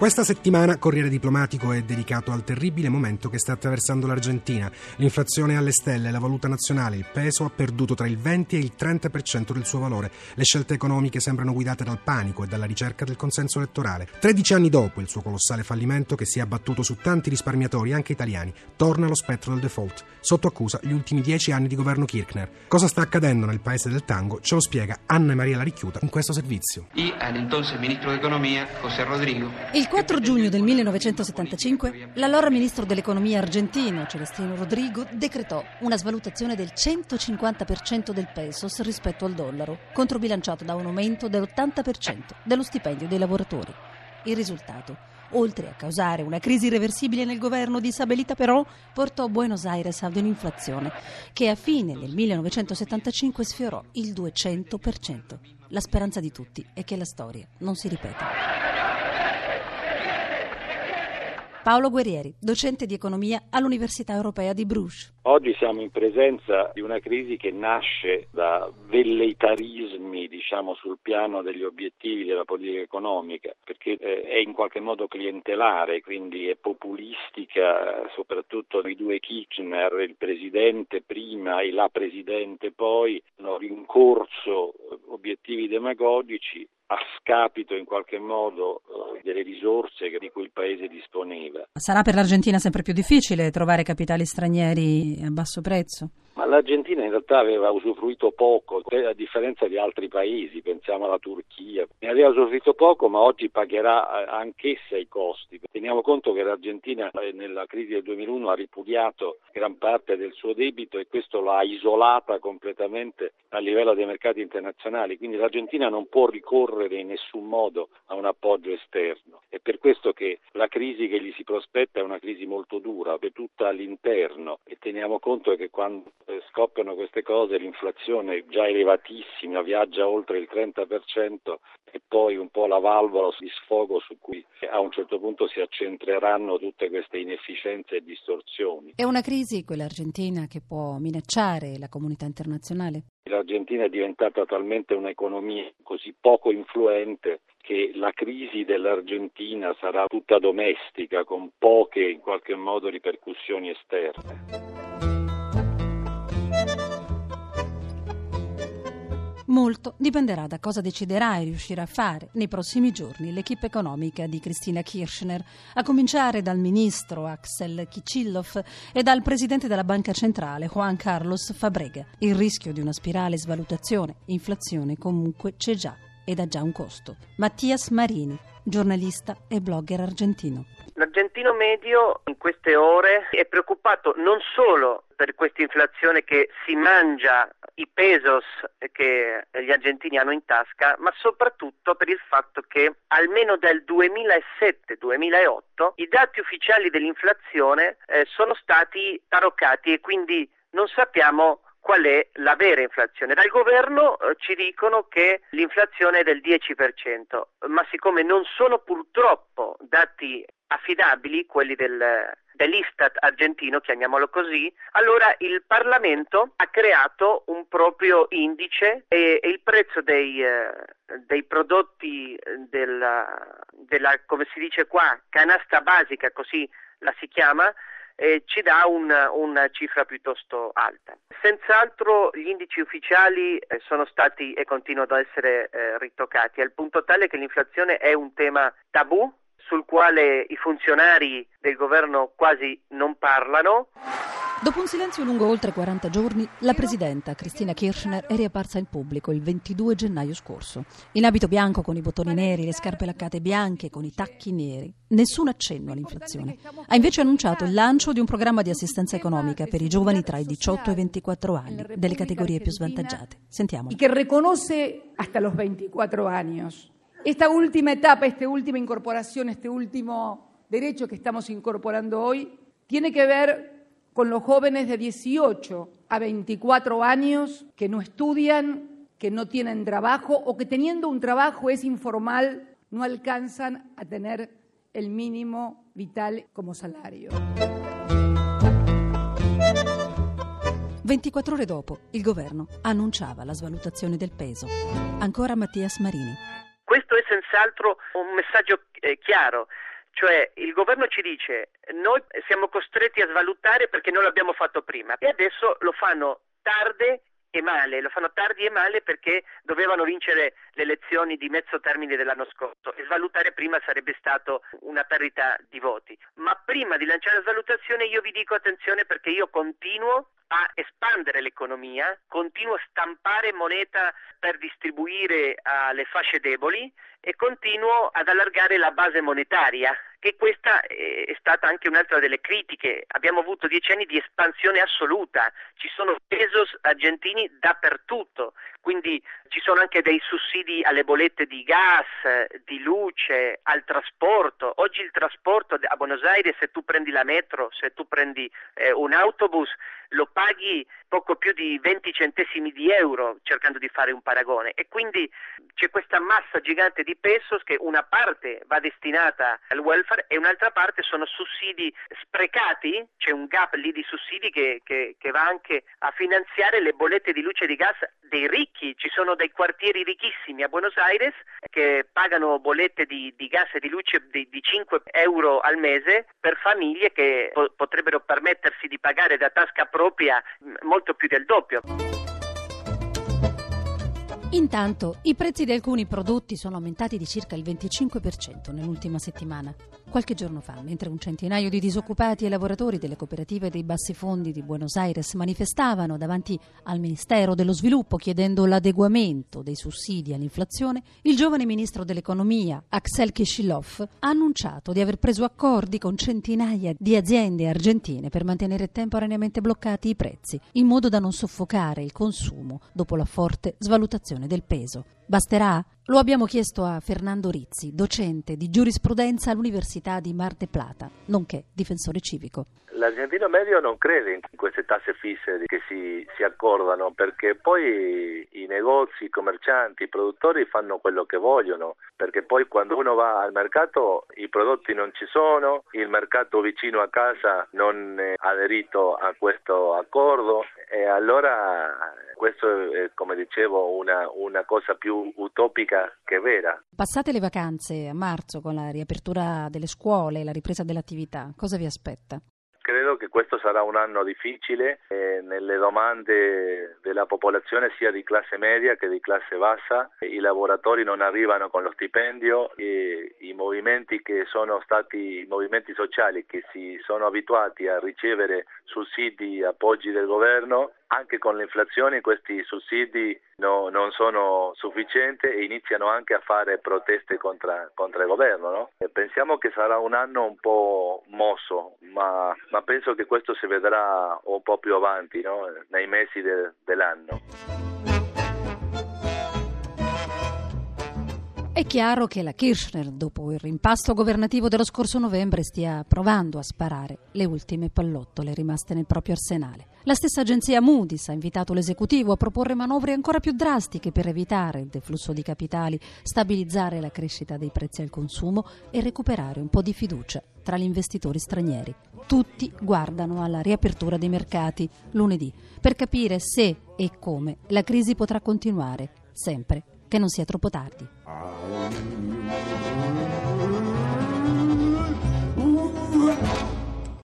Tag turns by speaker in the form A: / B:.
A: Questa settimana Corriere Diplomatico è dedicato al terribile momento che sta attraversando l'Argentina. L'inflazione è alle stelle, la valuta nazionale, il peso ha perduto tra il 20 e il 30% del suo valore. Le scelte economiche sembrano guidate dal panico e dalla ricerca del consenso elettorale. 13 anni dopo il suo colossale fallimento che si è abbattuto su tanti risparmiatori, anche italiani, torna lo spettro del default. Sotto accusa gli ultimi 10 anni di governo Kirchner. Cosa sta accadendo nel paese del tango ce lo spiega Anna Maria Larichiuta in questo servizio.
B: E all'entonces ministro d'Economia José Rodrigo.
C: Il 4 giugno del 1975 l'allora ministro dell'economia argentino Celestino Rodrigo decretò una svalutazione del 150% del pesos rispetto al dollaro, controbilanciato da un aumento dell'80% dello stipendio dei lavoratori. Il risultato, oltre a causare una crisi irreversibile nel governo di Isabelita Perón, portò Buenos Aires ad un'inflazione che a fine del 1975 sfiorò il 200%. La speranza di tutti è che la storia non si ripeta. Paolo Guerrieri, docente di economia all'Università Europea di Bruges.
D: Oggi siamo in presenza di una crisi che nasce da velleitarismi, diciamo, sul piano degli obiettivi della politica economica, perché eh, è in qualche modo clientelare, quindi è populistica, soprattutto i due Kirchner, il presidente prima e la presidente poi, hanno rincorso obiettivi demagogici a scapito in qualche modo eh, delle risorse di disponeva.
C: Sarà per l'Argentina sempre più difficile trovare capitali stranieri a basso prezzo?
D: L'Argentina in realtà aveva usufruito poco, a differenza di altri paesi, pensiamo alla Turchia, ne aveva usufruito poco ma oggi pagherà eh, anch'essa i costi. Teniamo conto che l'Argentina eh, nella crisi del 2001 ha ripudiato gran parte del suo debito e questo l'ha isolata completamente a livello dei mercati internazionali, quindi l'Argentina non può ricorrere in nessun modo a un appoggio esterno. È per questo che la crisi che gli si prospetta è una crisi molto dura, tutta all'interno e teniamo conto che quando scoppiano queste cose, l'inflazione è già elevatissima, viaggia oltre il 30% e poi un po' la valvola di sfogo su cui a un certo punto si accentreranno tutte queste inefficienze e distorsioni.
C: È una crisi, quella argentina, che può minacciare la comunità internazionale?
D: L'Argentina è diventata talmente un'economia così poco influente che la crisi dell'Argentina sarà tutta domestica, con poche in qualche modo ripercussioni esterne.
C: Molto dipenderà da cosa deciderà e riuscirà a fare nei prossimi giorni l'equipe economica di Cristina Kirchner, a cominciare dal ministro Axel Kicillof e dal presidente della Banca Centrale Juan Carlos Fabrega. Il rischio di una spirale svalutazione, inflazione comunque c'è già ed ha già un costo. Mattias Marini, giornalista e blogger argentino.
E: L'argentino medio in queste ore è preoccupato non solo per questa inflazione che si mangia i pesos che gli argentini hanno in tasca, ma soprattutto per il fatto che almeno dal 2007-2008 i dati ufficiali dell'inflazione eh, sono stati taroccati e quindi non sappiamo qual è la vera inflazione. Dal governo eh, ci dicono che l'inflazione è del 10%, ma siccome non sono purtroppo dati affidabili, quelli del, dell'Istat argentino, chiamiamolo così, allora il Parlamento ha creato un proprio indice e, e il prezzo dei, eh, dei prodotti della, della, come si dice qua, canasta basica, così la si chiama, eh, ci dà un, una cifra piuttosto alta. Senz'altro gli indici ufficiali eh, sono stati e continuano ad essere eh, ritoccati, al punto tale che l'inflazione è un tema tabù sul quale i funzionari del governo quasi non parlano.
C: Dopo un silenzio lungo oltre 40 giorni, la presidenta Cristina Kirchner è riapparsa in pubblico il 22 gennaio scorso. In abito bianco con i bottoni neri, le scarpe laccate bianche con i tacchi neri. Nessun accenno all'inflazione. Ha invece annunciato il lancio di un programma di assistenza economica per i giovani tra i 18 e i 24 anni, delle categorie più svantaggiate. Sentiamo.
F: Che riconosce hasta los 24 anni. Esta última etapa, esta última incorporación, este último derecho que estamos incorporando hoy, tiene que ver con los jóvenes de 18 a 24 años que no estudian, que no tienen trabajo o que teniendo un trabajo es informal, no alcanzan a tener el mínimo vital como salario.
C: 24 ore dopo, il governo annunciava la svalutazione del peso. Ancora Mattias Marini.
E: Questo è senz'altro un messaggio eh, chiaro. Cioè il governo ci dice noi siamo costretti a svalutare perché non l'abbiamo fatto prima e adesso lo fanno tarde e male, lo fanno tardi e male perché dovevano vincere le elezioni di mezzo termine dell'anno scorso e svalutare prima sarebbe stato una perdita di voti. Ma prima di lanciare la svalutazione io vi dico attenzione perché io continuo a espandere l'economia, continuo a stampare moneta per distribuire alle fasce deboli e continuo ad allargare la base monetaria che questa è stata anche un'altra delle critiche. Abbiamo avuto dieci anni di espansione assoluta, ci sono pesos argentini dappertutto, quindi ci sono anche dei sussidi alle bollette di gas, di luce, al trasporto. Oggi il trasporto a Buenos Aires, se tu prendi la metro, se tu prendi eh, un autobus, lo paghi poco più di 20 centesimi di euro cercando di fare un paragone. E quindi c'è questa massa gigante di pesos che una parte va destinata al welfare e un'altra parte sono sussidi sprecati, c'è un gap lì di sussidi che, che, che va anche a finanziare le bollette di luce e di gas dei ricchi, ci sono dei quartieri ricchissimi a Buenos Aires che pagano bollette di, di gas e di luce di, di, 5 euro al mese per famiglie che po- potrebbero permettersi di pagare da tasca propria molto più del doppio.
C: Intanto i prezzi di alcuni prodotti sono aumentati di circa il 25% nell'ultima settimana. Qualche giorno fa, mentre un centinaio di disoccupati e lavoratori delle cooperative dei bassi fondi di Buenos Aires manifestavano davanti al Ministero dello Sviluppo chiedendo l'adeguamento dei sussidi all'inflazione, il giovane ministro dell'economia, Axel Kishilov, ha annunciato di aver preso accordi con centinaia di aziende argentine per mantenere temporaneamente bloccati i prezzi, in modo da non soffocare il consumo dopo la forte svalutazione del peso. Basterà? Lo abbiamo chiesto a Fernando Rizzi, docente di giurisprudenza all'Università di Mar de Plata, nonché difensore civico.
G: L'argentino medio non crede in queste tasse fisse che si, si, accordano perché poi i negozi, i commercianti, i produttori fanno quello che vogliono perché poi quando uno va al mercato i prodotti non ci sono, il mercato vicino a casa non è aderito a questo accordo e allora questo è come dicevo una, una cosa più utopica che vera.
C: Passate le vacanze a marzo con la riapertura delle scuole e la ripresa dell'attività, cosa vi aspetta?
G: Credo che questo sarà un anno difficile eh, nelle domande della popolazione sia di classe media che di classe bassa. I lavoratori non arrivano con lo stipendio e i movimenti che sono stati i movimenti sociali che si sono abituati a ricevere sussidi, appoggi del governo anche con l'inflazione questi sussidi no, non sono sufficienti e iniziano anche a fare proteste contro, contro il governo. No? pensiamo che sarà un anno un po' mosso, ma, ma, penso che questo si vedrà un po' più avanti no? nei mesi de, dell'anno.
C: È chiaro che la Kirchner, dopo il rimpasto governativo dello scorso novembre, stia provando a sparare le ultime pallottole rimaste nel proprio arsenale. La stessa agenzia Moody's ha invitato l'esecutivo a proporre manovre ancora più drastiche per evitare il deflusso di capitali, stabilizzare la crescita dei prezzi al consumo e recuperare un po' di fiducia tra gli investitori stranieri. Tutti guardano alla riapertura dei mercati lunedì per capire se e come la crisi potrà continuare, sempre che non sia troppo tardi.